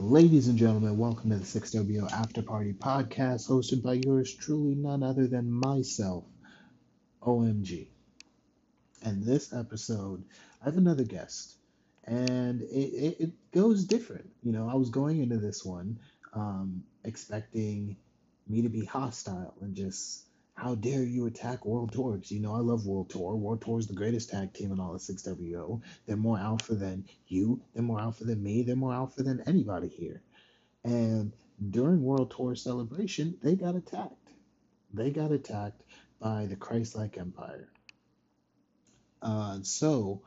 Ladies and gentlemen, welcome to the 6WO After Party podcast, hosted by yours truly, none other than myself, OMG. And this episode, I have another guest, and it, it, it goes different. You know, I was going into this one um, expecting me to be hostile and just how dare you attack World Tours? You know, I love World Tour. World Tour is the greatest tag team in all of 6WO. They're more alpha than you. They're more alpha than me. They're more alpha than anybody here. And during World Tour celebration, they got attacked. They got attacked by the Christ-like Empire. Uh, so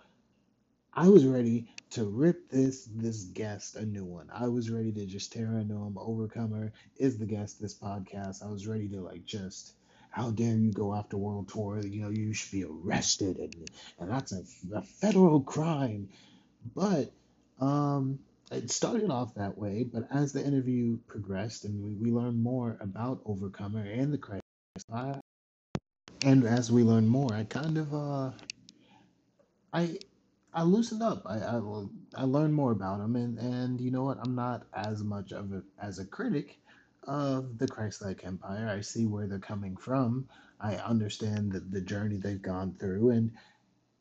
I was ready to rip this this guest a new one. I was ready to just tear into him. OverKomer is the guest this podcast. I was ready to like just how dare you go after World Tour? You know, you should be arrested, and and that's a, a federal crime. But um, it started off that way, but as the interview progressed and we, we learned more about OverKomer and the Christ, I, and as we learned more, I kind of uh, I I loosened up. I, I I learned more about him, and and you know what? I'm not as much of a as a critic of the Christ-like Empire. I see where they're coming from. I understand the, the journey they've gone through, and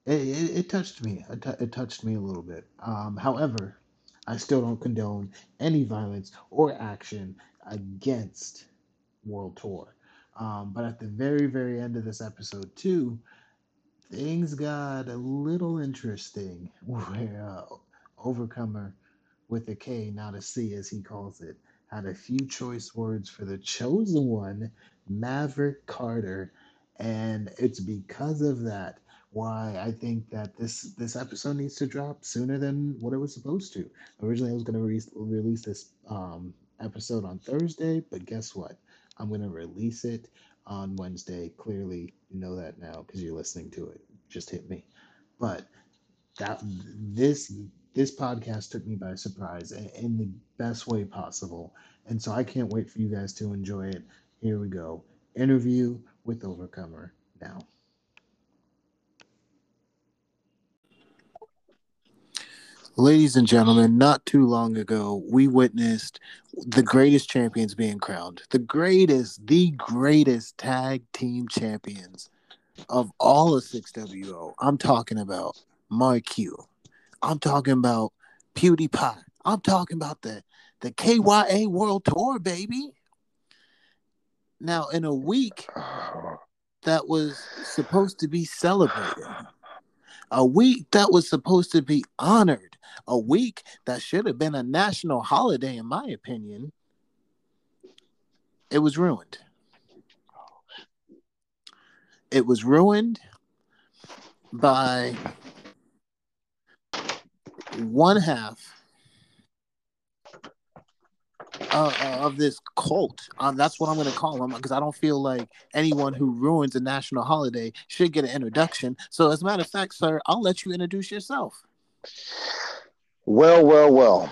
it, it, it touched me. It, t- it touched me a little bit. Um, however, I still don't condone any violence or action against World Tour. Um, but at the very, very end of this episode, too, things got a little interesting where uh, OverKomer with a K, not a C, as he calls it, had a few choice words for the chosen one, Maverick Carter, and it's because of that why I think that this this episode needs to drop sooner than what it was supposed to. Originally, I was going to re- release this um, episode on Thursday, but guess what? I'm going to release it on Wednesday. Clearly, you know that now because you're listening to it. Just hit me, but that this this podcast took me by surprise in the best way possible. And so I can't wait for you guys to enjoy it. Here we go. Interview with OverKomer now. Ladies and gentlemen, not too long ago, we witnessed the greatest champions being crowned. The greatest, the greatest tag team champions of all of 6WO. I'm talking about Mark Q, I'm talking about PewDiePie. I'm talking about the the KYA World Tour, baby. Now, in a week that was supposed to be celebrated, a week that was supposed to be honored, a week that should have been a national holiday, in my opinion, it was ruined. It was ruined by one half uh, uh, of this cult. Um, that's what I'm going to call them because I don't feel like anyone who ruins a national holiday should get an introduction. So, as a matter of fact, sir, I'll let you introduce yourself. Well, well, well.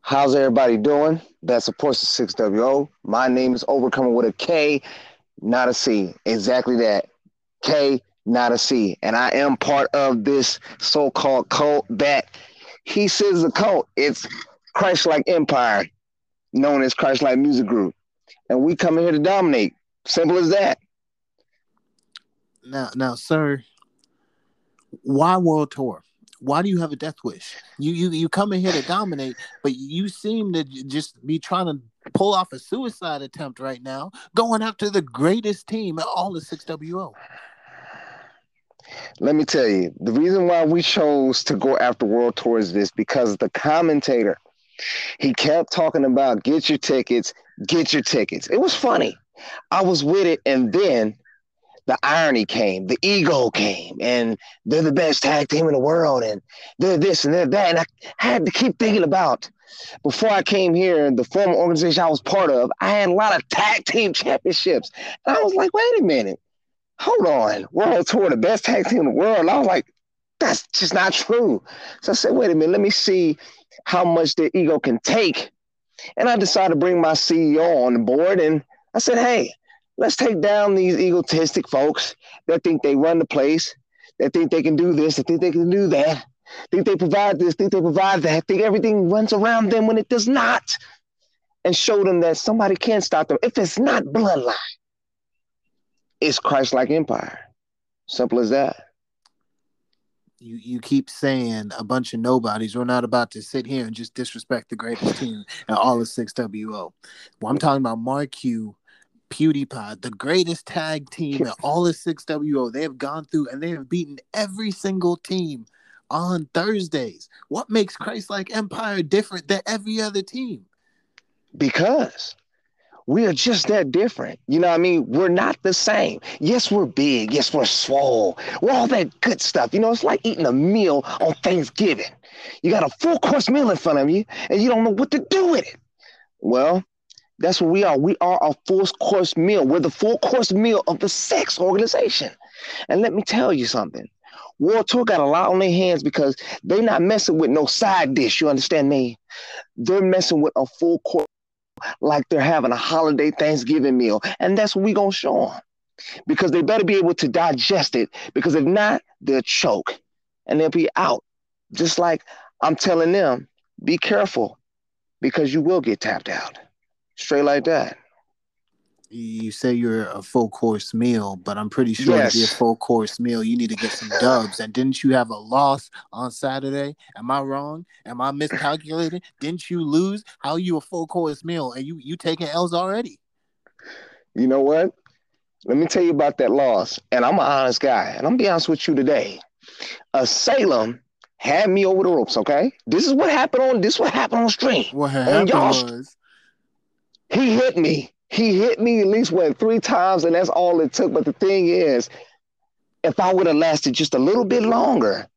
How's everybody doing? That supports the 6WO. My name is OverKomer with a K, not a C. Exactly that. K, not a C. And I am part of this so called cult that he says the cult. It's Christ like Empire, known as Christ like Music Group. And we come in here to dominate. Simple as that. Now, now, sir, why World Tour? Why do you have a death wish? You you you come in here to dominate, but you seem to just be trying to pull off a suicide attempt right now, going after the greatest team in all of 6WO. Let me tell you, the reason why we chose to go after World Tour is this because the commentator, he kept talking about get your tickets, get your tickets. It was funny. I was with it, and then the irony came, the ego came, and they're the best tag team in the world, and they're this and they're that. And I had to keep thinking about before I came here, the former organization I was part of, I had a lot of tag team championships. And I was like, wait a minute hold on, World Tour, the best tag team in the world. And I was like, that's just not true. So I said, wait a minute, let me see how much their ego can take. And I decided to bring my CEO on the board. And I said, hey, let's take down these egotistic folks that think they run the place, that think they can do this, that think they can do that. think they provide this, think they provide that, think everything runs around them when it does not. And show them that somebody can stop them. If it's not bloodline, it's Christ like empire. Simple as that. You you keep saying a bunch of nobodies. We're not about to sit here and just disrespect the greatest team and all of 6WO. Well, I'm talking about Mark Q, PewDiePie, the greatest tag team in all of 6WO. They have gone through and they have beaten every single team on Thursdays. What makes Christ like Empire different than every other team? Because we are just that different. You know what I mean? We're not the same. Yes, we're big. Yes, we're swole. We're all that good stuff. You know, it's like eating a meal on Thanksgiving. You got a full course meal in front of you and you don't know what to do with it. Well, that's what we are. We are a full course meal. We're the full course meal of the six organization. And let me tell you something. World Tour got a lot on their hands because they're not messing with no side dish. You understand me? They're messing with a full course like they're having a holiday Thanksgiving meal. And that's what we're going to show them because they better be able to digest it because if not, they'll choke and they'll be out. Just like I'm telling them, be careful because you will get tapped out. Straight like that you say you're a full course meal, but I'm pretty sure yes. to be a full course meal, you need to get some dubs. And didn't you have a loss on Saturday? Am I wrong? Am I miscalculating? didn't you lose? How you a full course meal and you you taking L's already? You know what? Let me tell you about that loss. And I'm an honest guy, and I'm gonna be honest with you today. A Salem had me over the ropes. Okay, this is what happened on this. What happened on stream? What happened on y'all, was he hit me he hit me at least what three times, and that's all it took. But the thing is, if I would have lasted just a little bit longer,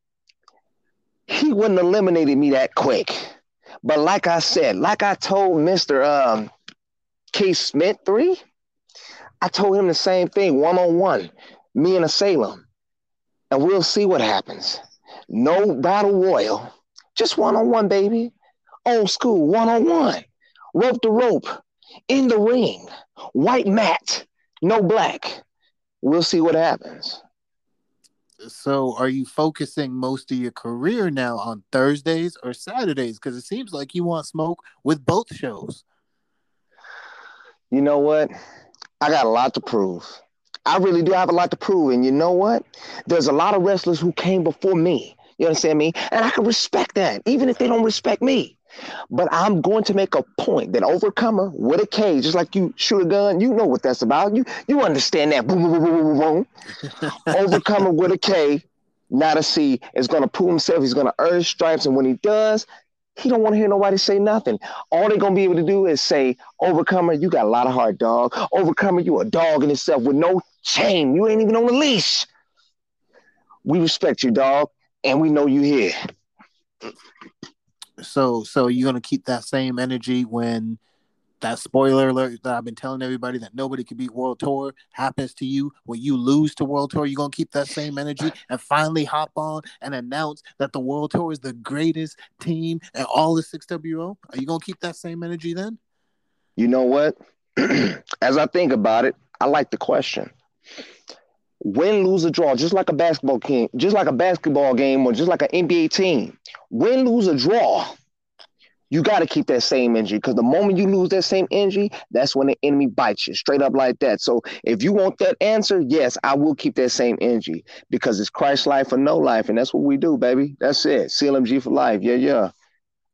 he wouldn't have eliminated me that quick. But like I said, like I told Mr. Um, K. Smith three, I told him the same thing, one on one, me and a Salem, and we'll see what happens. No battle royal, just one on one, baby. Old school, one on one, rope to rope in the ring, white mat, no black. We'll see what happens. So, are you focusing most of your career now on Thursdays or Saturdays? Because it seems like you want smoke with both shows. You know what? I got a lot to prove. I really do have a lot to prove. And you know what? There's a lot of wrestlers who came before me. You understand me? And I can respect that, even if they don't respect me. But I'm going to make a point that OverKomer with a K, just like you shoot a gun, you know what that's about. You you understand that. Boom, boom, boom, boom, boom. OverKomer with a K, not a C, is gonna prove himself. He's gonna earn stripes, and when he does, he don't want to hear nobody say nothing. All they're gonna be able to do is say, "OverKomer, you got a lot of heart, dog. OverKomer, you a dog in itself with no chain. You ain't even on a leash. We respect you, dog, and we know you here." So so you're gonna keep that same energy when that spoiler alert that I've been telling everybody that nobody could beat World Tour happens to you when you lose to World Tour, you're gonna keep that same energy and finally hop on and announce that the World Tour is the greatest team and all of 6WO? Are you gonna keep that same energy then? You know what? As I think about it, I like the question. Win, lose, or draw, just like a basketball game, just like a basketball game, or just like an NBA team win, lose, or draw, you got to keep that same energy because the moment you lose that same energy, that's when the enemy bites you straight up like that. So if you want that answer, yes, I will keep that same energy because it's Christ life or no life, and that's what we do, baby. That's it. CLMG for life. Yeah, yeah.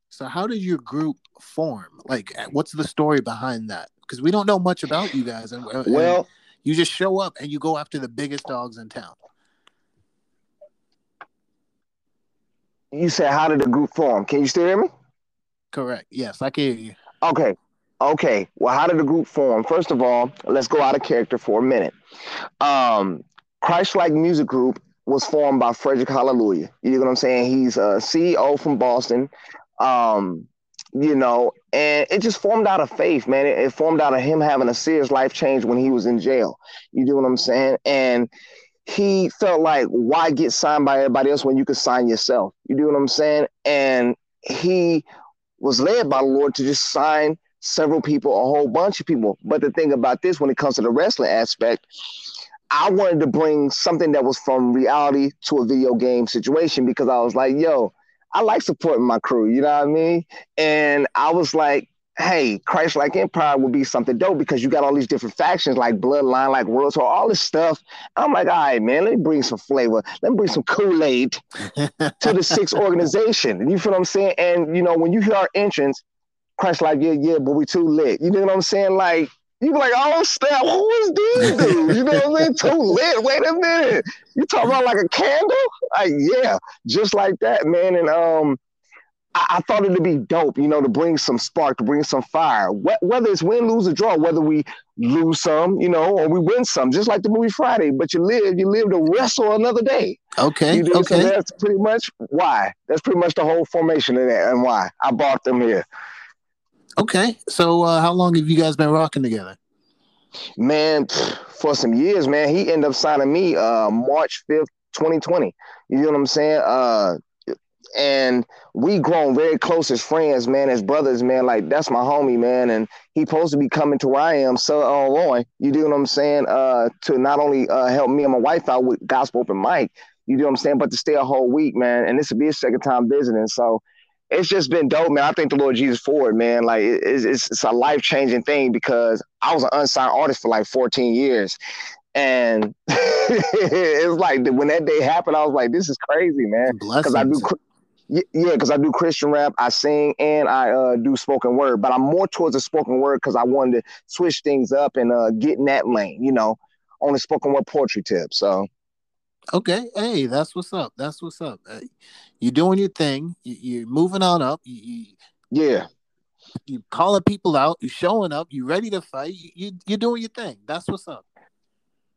So how did your group form? Like, what's the story behind that? Because we don't know much about you guys, and, and well, you just show up and you go after the biggest dogs in town. you said how did the group form? Can you still hear me? Correct. Yes, I can hear you. Okay. Okay. Well, how did the group form? First of all, let's go out of character for a minute. Um, Christ Like Music Group was formed by Frederick Hallelujah. You know what I'm saying? He's a CEO from Boston. Um, you know, and it just formed out of faith, man. It, it formed out of him having a serious life change when he was in jail. You do what I'm saying? And he felt like why get signed by everybody else when you could sign yourself? You do what I'm saying? And he was led by the Lord to just sign several people, a whole bunch of people. But the thing about this, when it comes to the wrestling aspect, I wanted to bring something that was from reality to a video game situation because I was like, yo, I like supporting my crew, you know what I mean? And I was like, hey, Christ like Empire would be something dope because you got all these different factions like Bloodline, like World Tour, all this stuff. I'm like, all right, man, let me bring some flavor. Let me bring some Kool-Aid to the six organization. You feel what I'm saying? And you know, when you hear our entrance, Christ like, yeah, yeah, but we too lit. You know what I'm saying? Like, you be like, oh snap, who is these dudes? You know what I'm saying? Too lit. Wait a minute. You talking about like a candle? Like, yeah, just like that, man. And um, I, I thought it'd be dope, you know, to bring some spark, to bring some fire. Wh- whether it's win, lose, or draw, whether we lose some, you know, or we win some, just like the movie Friday. But you live, you live to wrestle another day. Okay. You okay. So that's pretty much why. That's pretty much the whole formation of that and why I bought them here. Okay. So uh, how long have you guys been rocking together? Man, for some years, man. He ended up signing me uh March 5th, 2020. You know what I'm saying? Uh and we grown very close as friends, man, as brothers, man. Like that's my homie, man, and he supposed to be coming to where I am, so Illinois. You do what I'm saying? Uh, to not only uh, help me and my wife out with gospel open mic, you do what I'm saying, but to stay a whole week, man. And this will be his second time visiting, so it's just been dope, man. I thank the Lord Jesus for it, man. Like it's it's, it's a life changing thing because I was an unsigned artist for like 14 years, and it's like when that day happened, I was like, this is crazy, man. Because I do. Yeah, because I do Christian rap, I sing, and I uh, do spoken word. But I'm more towards the spoken word because I wanted to switch things up and uh, get in that lane, you know, on the spoken word poetry tip. So Okay, hey, that's what's up. That's what's up. Uh, you're doing your thing. You, are moving on up. You, you, yeah. You calling people out. You're showing up. You're ready to fight. You, you you're doing your thing. That's what's up.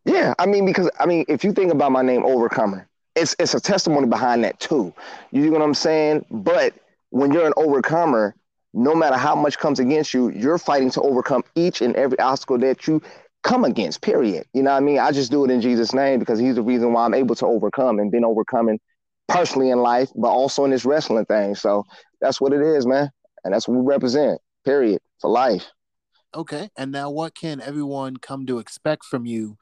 Yeah, I mean, because I mean, if you think about my name, OverKomer, it's it's a testimony behind that too. You know what I'm saying? But when you're an overcomer, no matter how much comes against you, you're fighting to overcome each and every obstacle that you come against, period. You know what I mean? I just do it in Jesus' name because he's the reason why I'm able to overcome and been overcoming personally in life, but also in this wrestling thing. So that's what it is, man. And that's what we represent, period, for life. Okay. And now what can everyone come to expect from you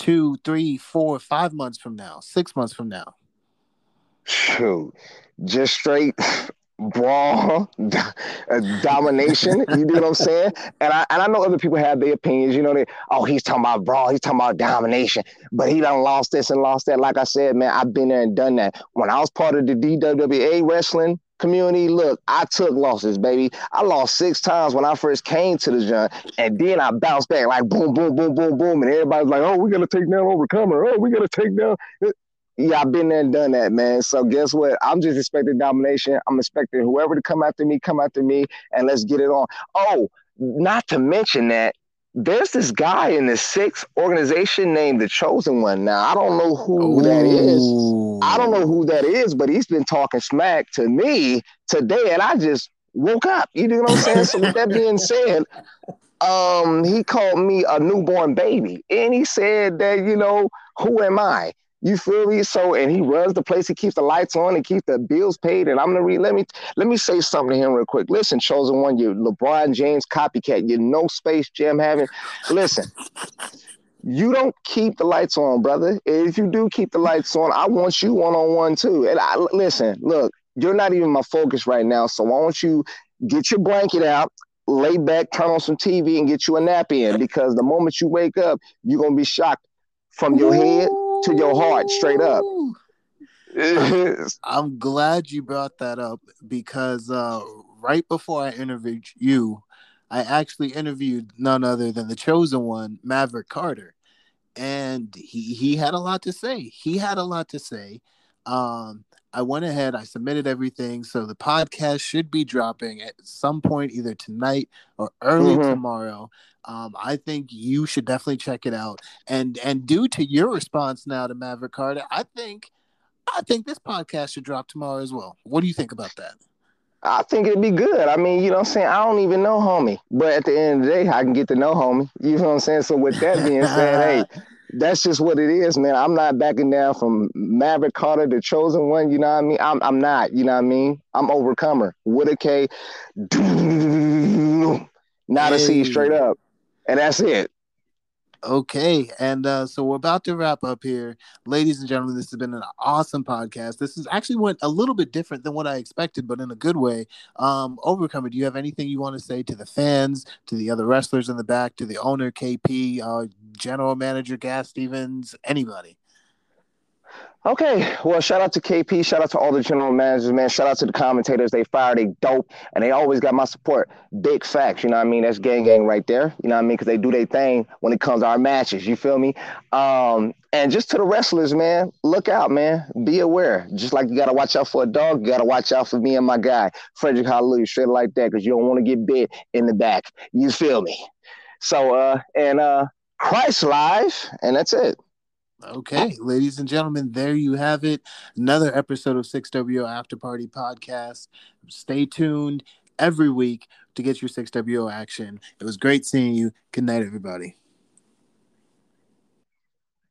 two, three, four, five months from now, six months from now? Shoot. Just straight brawl, uh, domination. You know what I'm saying? And I and I know other people have their opinions. You know, they oh he's talking about brawl, he's talking about domination, but he done lost this and lost that. Like I said, man, I've been there and done that. When I was part of the DWA wrestling community, look, I took losses, baby. I lost six times when I first came to the joint, and then I bounced back like boom, boom, boom, boom, boom, and everybody's like, oh, we gotta take down OverKomer. Oh, we gotta take down. Yeah, I've been there and done that, man. So guess what? I'm just expecting domination. I'm expecting whoever to come after me, come after me, and let's get it on. Oh, not to mention that there's this guy in the sixth organization named the Chosen One. Now I don't know who Ooh. that is. I don't know who that is, but he's been talking smack to me today, and I just woke up. You know what I'm saying? so with that being said, um, he called me a newborn baby, and he said that you know who am I? You feel me? So, and he runs the place. He keeps the lights on and keeps the bills paid. And I'm gonna read. Let me let me say something to him real quick. Listen, chosen one, you LeBron James copycat. You know Space Jam having. Listen, you don't keep the lights on, brother. If you do keep the lights on, I want you one on one too. And I listen. Look, you're not even my focus right now. So why don't you get your blanket out? Lay back, turn on some TV, and get you a nap in. Because the moment you wake up, you're gonna be shocked from your head to your heart straight up. I'm glad you brought that up because uh, right before I interviewed you, I actually interviewed none other than the chosen one, Maverick Carter. And he, he had a lot to say. He had a lot to say. Um, I went ahead, I submitted everything. So the podcast should be dropping at some point, either tonight or early mm-hmm. tomorrow. Um, I think you should definitely check it out. And and due to your response now to Maverick Carter, I think I think this podcast should drop tomorrow as well. What do you think about that? I think it'd be good. I mean, you know what I'm saying? I don't even know homie. But at the end of the day, I can get to know homie. You know what I'm saying? So with that being said, hey, that's just what it is, man. I'm not backing down from Maverick Carter, the chosen one. You know what I mean? I'm I'm not. You know what I mean? I'm OverKomer with a K. Not a C, straight up, and that's it. Okay, and uh, so we're about to wrap up here, ladies and gentlemen. This has been an awesome podcast. This is actually went a little bit different than what I expected, but in a good way. Um, OverKomer, do you have anything you want to say to the fans, to the other wrestlers in the back, to the owner, KP, uh, general manager, Gas Stevens, anybody? Okay, well, shout out to KP, shout out to all the general managers, man. Shout out to the commentators. They fire, they dope, and they always got my support. Big facts, you know what I mean? That's gang gang right there, you know what I mean? Because they do their thing when it comes to our matches, you feel me? Um, and just to the wrestlers, man, look out, man. Be aware. Just like you got to watch out for a dog, you got to watch out for me and my guy, Frederick Hallelujah, straight like that, because you don't want to get bit in the back. You feel me? So, uh, and uh, Christ live, and that's it. Okay, ladies and gentlemen, there you have it. Another episode of 6WO After Party Podcast. Stay tuned every week to get your 6WO action. It was great seeing you. Good night, everybody.